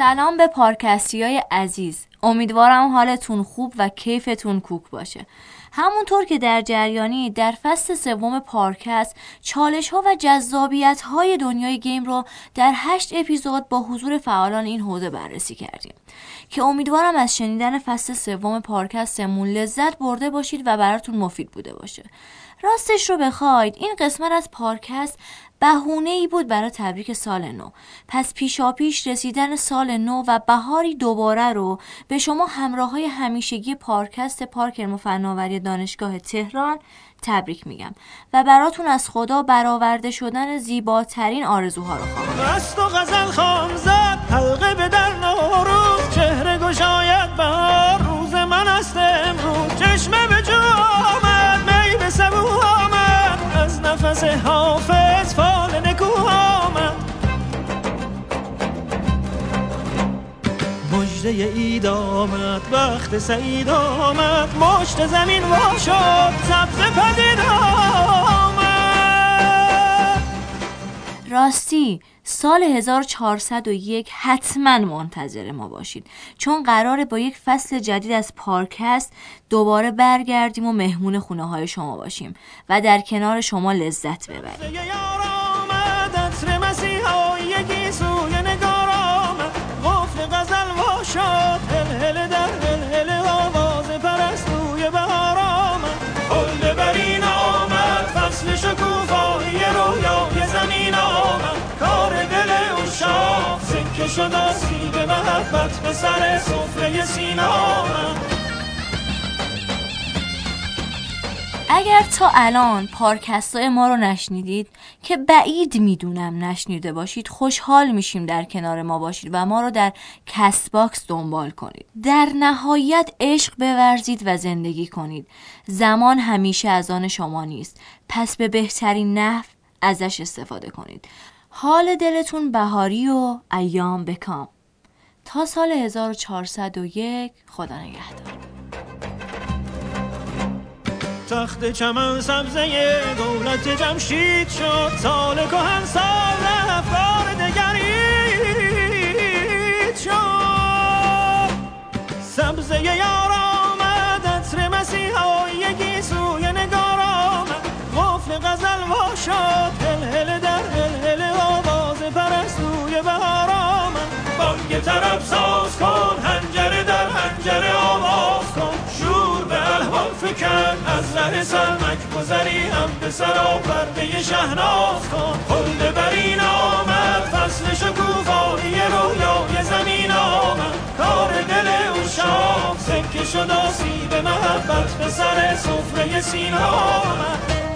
سلام به پارکستی های عزیز. امیدوارم حالتون خوب و کیفتون کوک باشه. همونطور که در جریانی در فصل سوم پارکست چالش ها و جذابیت های دنیای گیم رو در هشت اپیزود با حضور فعالان این حوزه بررسی کردیم. که امیدوارم از شنیدن فصل سوم پارکستمون لذت برده باشید و براتون مفید بوده باشه. راستش رو بخواید. این قسمت از پارکست بهونه ای بود برای تبریک سال نو. پس پیشا پیش رسیدن سال نو و بهاری دوباره رو به شما همراه های همیشگی پارکست پارک علم فناوری دانشگاه تهران تبریک میگم. و براتون از خدا برآورده شدن زیباترین آرزوها رو خواهم. غزل خام حلقه به حافظ فال نکو آمد. مجده اید آمد وقت سعید آمد. مشت زمین وا شد سبز پدید آمد. راستی سال 1401 حتما منتظر ما باشید. چون قراره با یک فصل جدید از پارکست دوباره برگردیم و مهمون خونه های شما باشیم و در کنار شما لذت ببریم. شد آسیب محبت به سر سفره آمد. اگر تا الان پادکست های ما رو نشنیدید که بعید می‌دونم نشنیده باشید خوشحال میشیم در کنار ما باشید و ما رو در Castbox دنبال کنید. در نهایت عشق بورزید و زندگی کنید. زمان همیشه از آن شما نیست. پس به بهترین نحو ازش استفاده کنید. حال دلتون بهاری و ایام بکام تا سال 1401 خدا نگهدار. تخت چمن سبزه دولت جمشید شد. سال کهن سال رفت بار دگرید شد. سبزه یار آمد عطر مسیحایی سوی نگار آمد. قفل غزل وا شد. طرب ساز کن هنجره در هنجره آواز کن. شور به الوان فکن از ره سرمک گذری هم به سرا پرده شهناز کن. خلد برین آمد فصل شکوفایی رویای زمین آمد. کار دل اشاق سکه شد آسیب محبت به سر سفره سینه آمد.